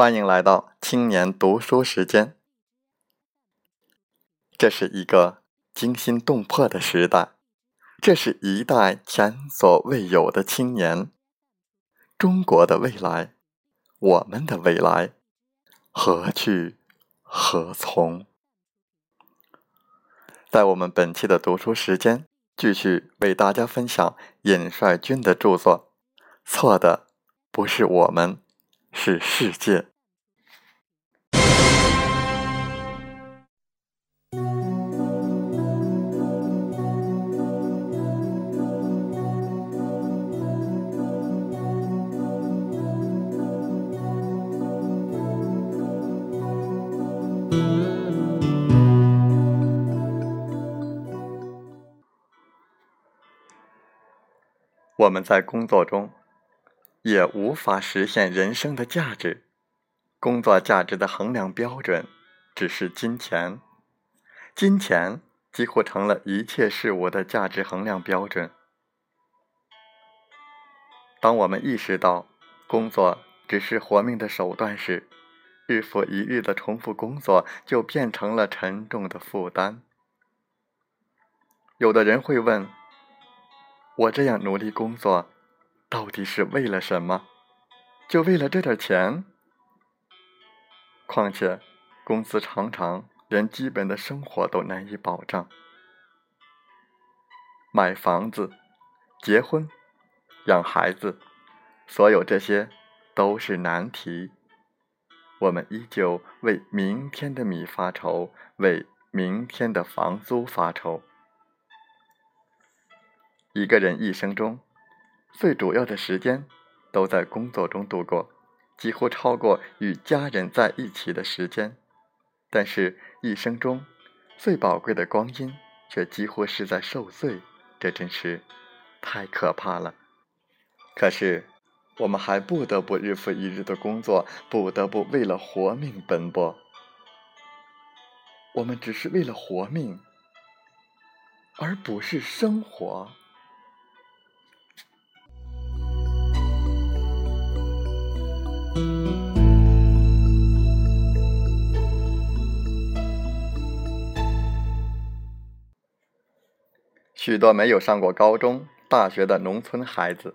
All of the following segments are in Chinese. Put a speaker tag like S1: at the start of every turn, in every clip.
S1: 欢迎来到青年读书时间。这是一个惊心动魄的时代，这是一代前所未有的青年。中国的未来，我们的未来，何去何从？在我们本期的读书时间，继续为大家分享尹帅军的著作。错的不是我们。是世界。我们在工作中。也无法实现人生的价值。工作价值的衡量标准只是金钱，金钱几乎成了一切事物的价值衡量标准。当我们意识到工作只是活命的手段时，日复一日的重复工作就变成了沉重的负担。有的人会问：我这样努力工作。到底是为了什么？就为了这点钱？况且，公司常常连基本的生活都难以保障。买房子、结婚、养孩子，所有这些都是难题。我们依旧为明天的米发愁，为明天的房租发愁。一个人一生中。最主要的时间都在工作中度过，几乎超过与家人在一起的时间。但是，一生中最宝贵的光阴却几乎是在受罪，这真是太可怕了。可是，我们还不得不日复一日的工作，不得不为了活命奔波。我们只是为了活命，而不是生活。许多没有上过高中、大学的农村孩子，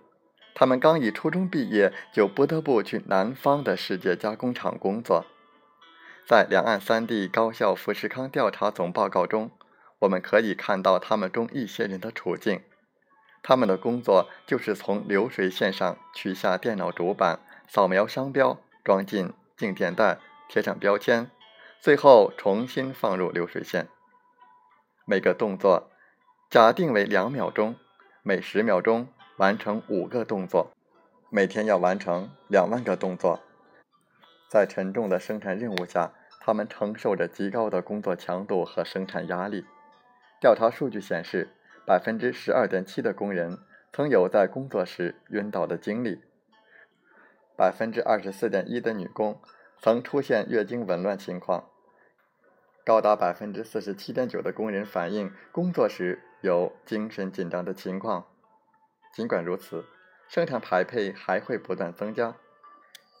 S1: 他们刚一初中毕业，就不得不去南方的世界加工厂工作。在两岸三地高校富士康调查总报告中，我们可以看到他们中一些人的处境。他们的工作就是从流水线上取下电脑主板，扫描商标，装进静电袋，贴上标签，最后重新放入流水线。每个动作。假定为两秒钟，每十秒钟完成五个动作，每天要完成两万个动作。在沉重的生产任务下，他们承受着极高的工作强度和生产压力。调查数据显示，百分之十二点七的工人曾有在工作时晕倒的经历，百分之二十四点一的女工曾出现月经紊乱情况，高达百分之四十七点九的工人反映工作时。有精神紧张的情况。尽管如此，生产排配还会不断增加，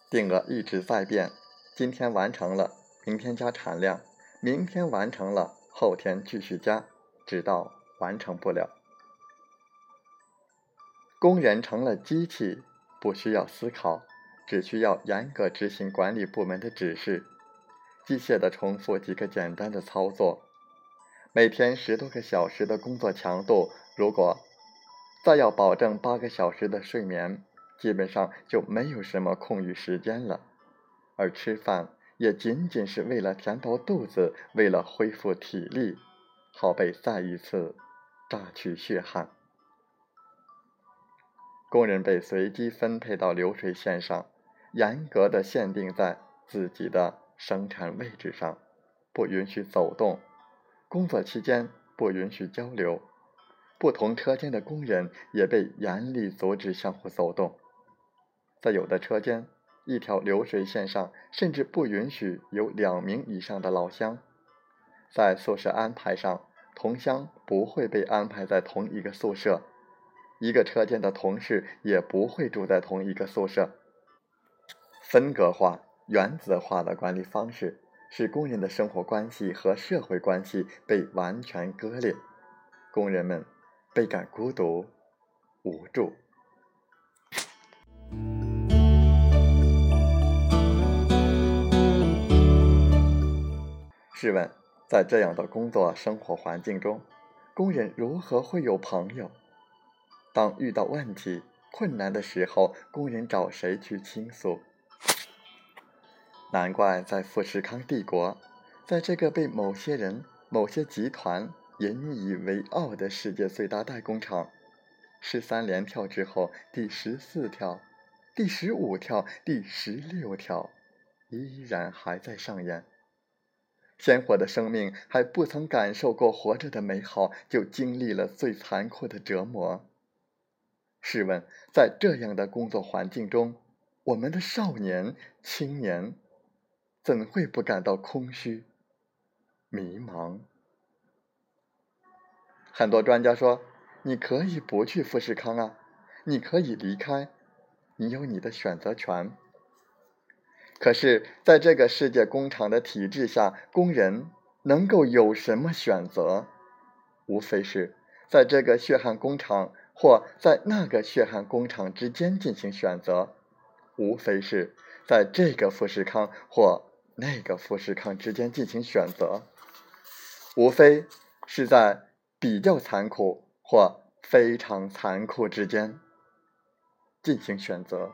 S1: 定额一直在变。今天完成了，明天加产量；明天完成了，后天继续加，直到完成不了。工人成了机器，不需要思考，只需要严格执行管理部门的指示，机械的重复几个简单的操作。每天十多个小时的工作强度，如果再要保证八个小时的睡眠，基本上就没有什么空余时间了。而吃饭也仅仅是为了填饱肚子，为了恢复体力，好被再一次榨取血汗。工人被随机分配到流水线上，严格的限定在自己的生产位置上，不允许走动。工作期间不允许交流，不同车间的工人也被严厉阻止相互走动。在有的车间，一条流水线上甚至不允许有两名以上的老乡。在宿舍安排上，同乡不会被安排在同一个宿舍，一个车间的同事也不会住在同一个宿舍。分隔化原子化的管理方式，使工人的生活关系和社会关系被完全割裂，工人们倍感孤独、无助。试问，在这样的工作生活环境中，工人如何会有朋友？当遇到问题、困难的时候，工人找谁去倾诉？难怪在富士康帝国，在这个被某些人、某些集团引以为傲的世界最大代工厂，十三连跳之后，第十四跳、第十五跳、第十六跳，依然还在上演。鲜活的生命还不曾感受过活着的美好，就经历了最残酷的折磨。试问，在这样的工作环境中，我们的少年、青年怎会不感到空虚、迷茫？很多专家说：“你可以不去富士康啊，你可以离开，你有你的选择权。”可是，在这个世界工厂的体制下，工人能够有什么选择？无非是在这个血汗工厂或在那个血汗工厂之间进行选择；无非是在这个富士康或那个富士康之间进行选择；无非是在比较残酷或非常残酷之间进行选择。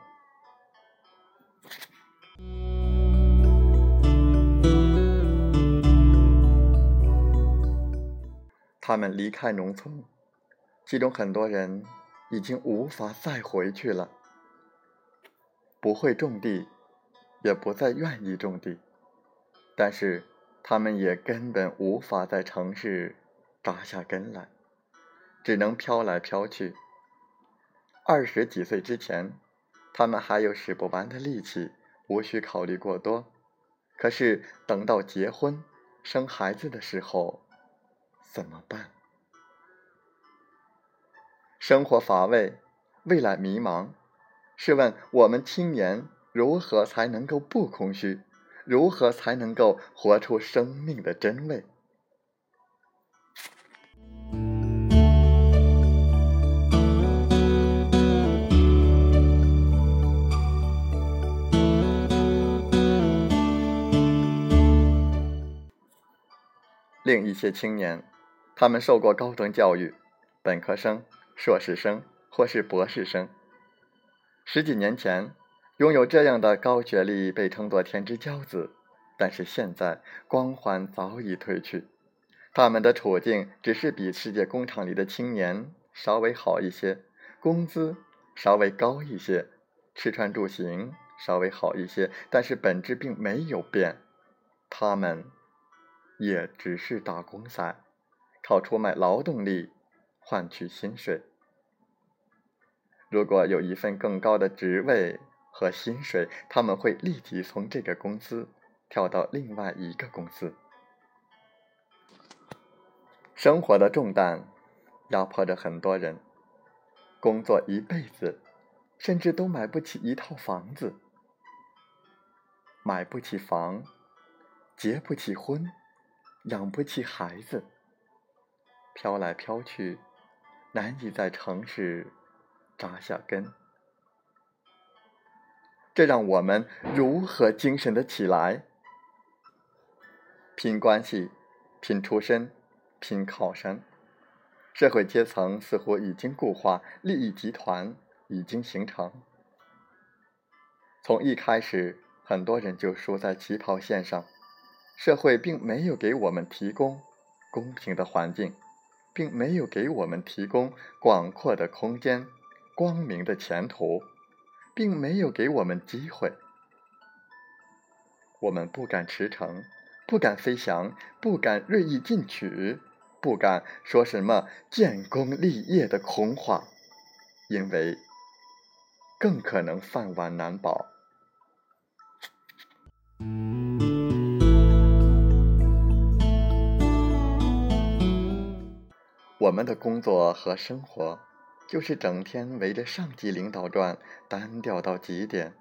S1: 他们离开农村，其中很多人已经无法再回去了，不会种地，也不再愿意种地，但是他们也根本无法在城市扎下根来，只能飘来飘去。二十几岁之前，他们还有使不完的力气，无需考虑过多。可是等到结婚、生孩子的时候，怎么办？生活乏味，未来迷茫。试问我们青年如何才能够不空虚？如何才能够活出生命的真味？另一些青年，他们受过高等教育，本科生、硕士生或是博士生。十几年前，拥有这样的高学历被称作天之骄子，但是现在光环早已褪去，他们的处境只是比世界工厂里的青年稍微好一些，工资稍微高一些，吃穿住行稍微好一些，但是本质并没有变，他们。也只是打工仔，靠出卖劳动力换取薪水。如果有一份更高的职位和薪水，他们会立即从这个公司跳到另外一个公司。生活的重担压迫着很多人，工作一辈子，甚至都买不起一套房子，买不起房，结不起婚。养不起孩子，飘来飘去，难以在城市扎下根。这让我们如何精神的起来？拼关系，拼出身，拼靠山。社会阶层似乎已经固化，利益集团已经形成。从一开始，很多人就输在起跑线上。社会并没有给我们提供公平的环境，并没有给我们提供广阔的空间、光明的前途，并没有给我们机会。我们不敢驰骋，不敢飞翔，不敢锐意进取，不敢说什么建功立业的空话，因为更可能饭碗难保。我们的工作和生活，就是整天围着上级领导转，单调到极点。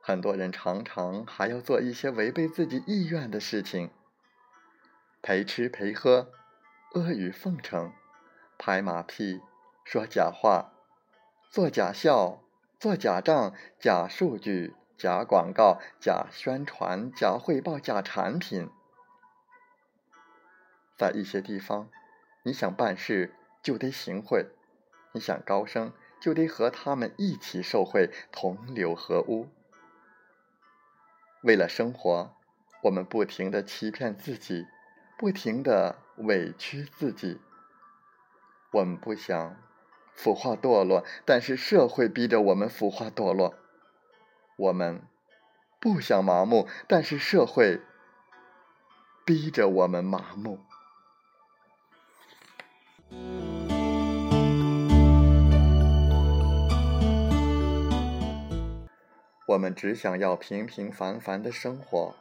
S1: 很多人常常还要做一些违背自己意愿的事情，陪吃陪喝，阿谀奉承，拍马屁，说假话，做假笑，做假账，假数据，假广告，假宣传，假汇报，假产品。在一些地方，你想办事就得行贿，你想高升就得和他们一起受贿，同流合污。为了生活，我们不停的欺骗自己，不停的委屈自己。我们不想腐化堕落，但是社会逼着我们腐化堕落。我们不想麻木，但是社会逼着我们麻木。我们只想要平平凡凡的生活，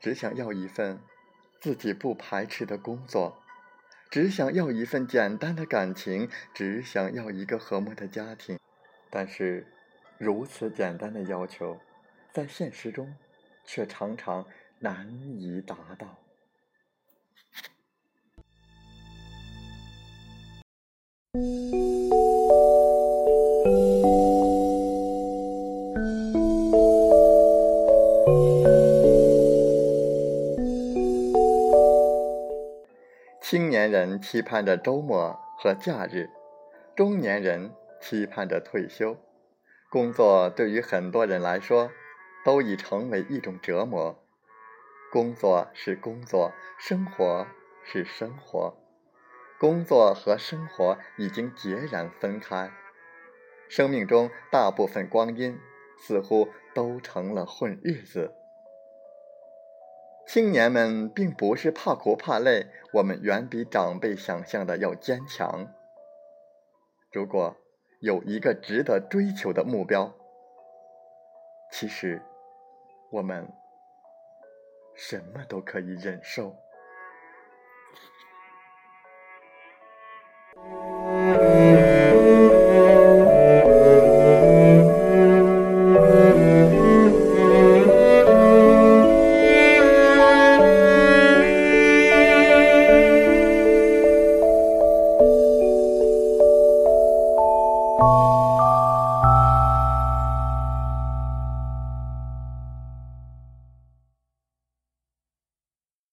S1: 只想要一份自己不排斥的工作，只想要一份简单的感情，只想要一个和睦的家庭。但是，如此简单的要求，在现实中却常常难以达到。青年人期盼着周末和假日，中年人期盼着退休。工作对于很多人来说，都已成为一种折磨。工作是工作，生活是生活，工作和生活已经截然分开。生命中大部分光阴，似乎都成了混日子。青年们并不是怕苦怕累，我们远比长辈想象的要坚强。如果有一个值得追求的目标，其实我们什么都可以忍受。